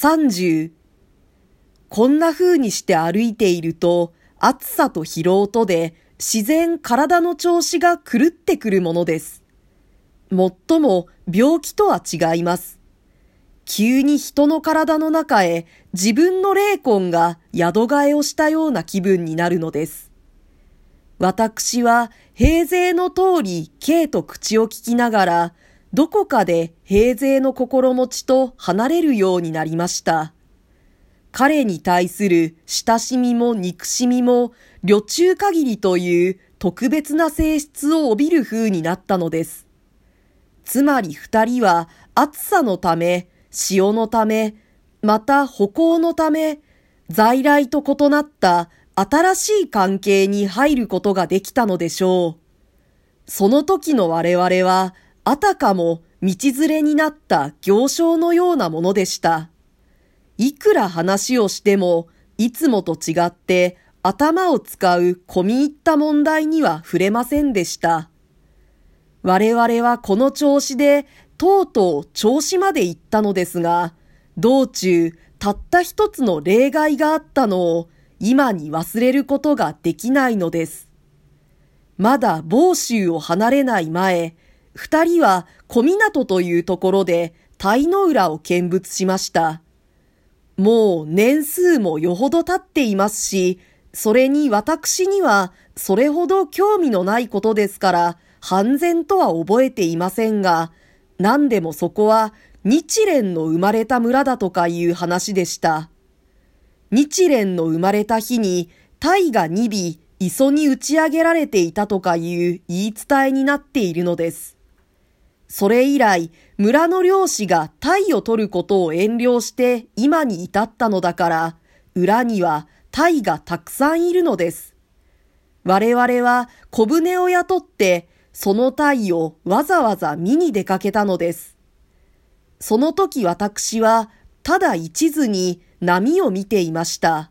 30こんな風にして歩いていると、暑さと疲労とで自然体の調子が狂ってくるものです。もっとも病気とは違います。急に人の体の中へ自分の霊魂が宿替えをしたような気分になるのです。私は平勢の通り K と口を聞きながら、どこかで平勢の心持ちと離れるようになりました。彼に対する親しみも憎しみも、旅中限りという特別な性質を帯びる風になったのです。つまり二人は暑さのため、潮のため、また歩行のため、在来と異なった新しい関係に入ることができたのでしょう。その時の我々は、あたかも道連れになった行商のようなものでした。いくら話をしても、いつもと違って頭を使う込み入った問題には触れませんでした。我々はこの調子でとうとう調子まで行ったのですが、道中たった一つの例外があったのを今に忘れることができないのです。まだ房州を離れない前、二人は小港というところで鯛の浦を見物しました。もう年数もよほど経っていますし、それに私にはそれほど興味のないことですから、半然とは覚えていませんが、何でもそこは日蓮の生まれた村だとかいう話でした。日蓮の生まれた日に、鯛が二尾、磯に打ち上げられていたとかいう言い伝えになっているのです。それ以来、村の漁師が鯛を取ることを遠慮して今に至ったのだから、裏には鯛がたくさんいるのです。我々は小舟を雇ってその鯛をわざわざ見に出かけたのです。その時私はただ一途に波を見ていました。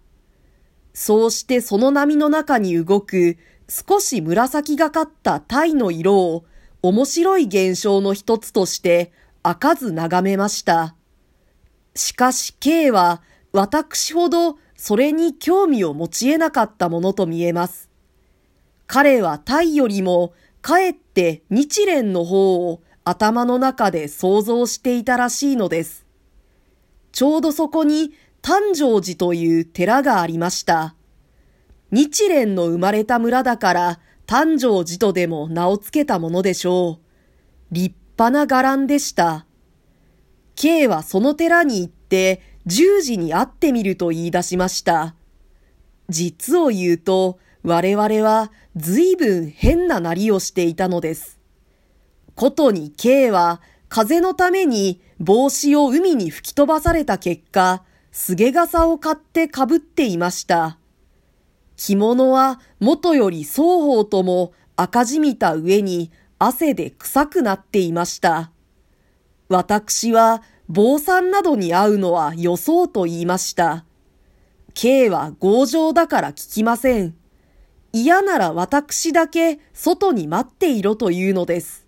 そうしてその波の中に動く少し紫がかった鯛の色を面白い現象の一つとして開かず眺めました。しかし K は私ほどそれに興味を持ち得なかったものと見えます。彼は鯛よりもかえって日蓮の方を頭の中で想像していたらしいのです。ちょうどそこに丹城寺という寺がありました。日蓮の生まれた村だから丹城寺とでも名を付けたものでしょう。立派な伽藍でした。K はその寺に行って十時に会ってみると言い出しました。実を言うと、我々は随分変ななりをしていたのです。ことに K は風のために帽子を海に吹き飛ばされた結果、すげ傘を買って被っていました。着物は元より双方とも赤じみた上に汗で臭くなっていました。私は坊さんなどに会うのは予想と言いました。K は強情だから聞きません。嫌なら私だけ外に待っていろというのです。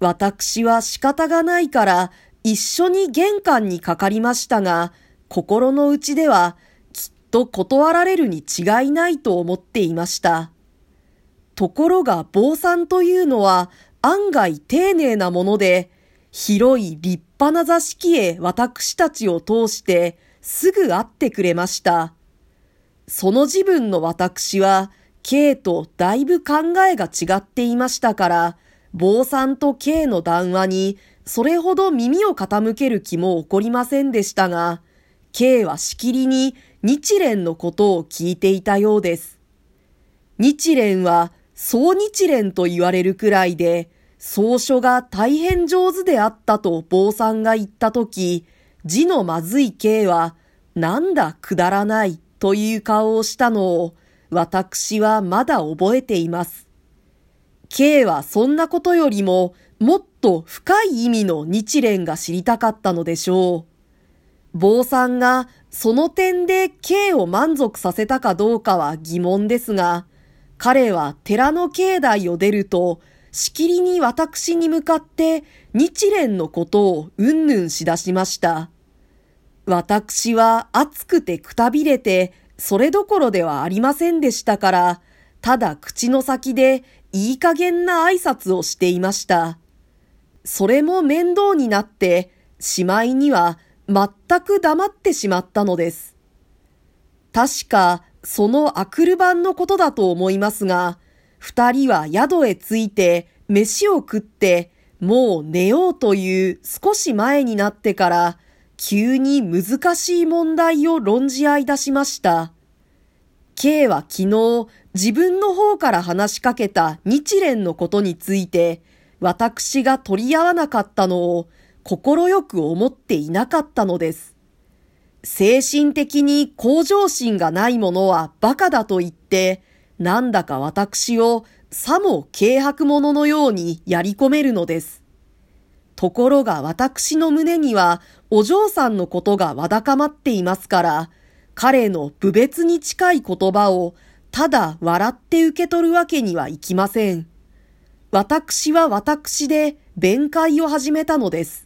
私は仕方がないから一緒に玄関にかかりましたが、心の内ではと断られるに違いないと思っていました。ところが坊さんというのは案外丁寧なもので、広い立派な座敷へ私たちを通してすぐ会ってくれました。その自分の私は、K とだいぶ考えが違っていましたから、坊さんと K の談話にそれほど耳を傾ける気も起こりませんでしたが、K はしきりに日蓮のことを聞いていたようです。日蓮は総日蓮と言われるくらいで、草書が大変上手であったと坊さんが言ったとき、字のまずい K は、なんだくだらないという顔をしたのを、私はまだ覚えています。K はそんなことよりも、もっと深い意味の日蓮が知りたかったのでしょう。坊さんがその点で K を満足させたかどうかは疑問ですが、彼は寺の境内を出ると、しきりに私に向かって日蓮のことをうんぬんしだしました。私は暑くてくたびれて、それどころではありませんでしたから、ただ口の先でいい加減な挨拶をしていました。それも面倒になって、しまいには全く黙ってしまったのです。確か、そのアクル版のことだと思いますが、二人は宿へ着いて、飯を食って、もう寝ようという少し前になってから、急に難しい問題を論じ合い出しました。K は昨日自分の方から話しかけた日蓮のことについて、私が取り合わなかったのを快く思っていなかったのです。精神的に向上心がない者は馬鹿だと言って、なんだか私をさも軽薄者のようにやり込めるのです。ところが私の胸にはお嬢さんのことがわだかまっていますから、彼の部別に近い言葉をただ笑って受け取るわけにはいきません。私は私で弁解を始めたのです。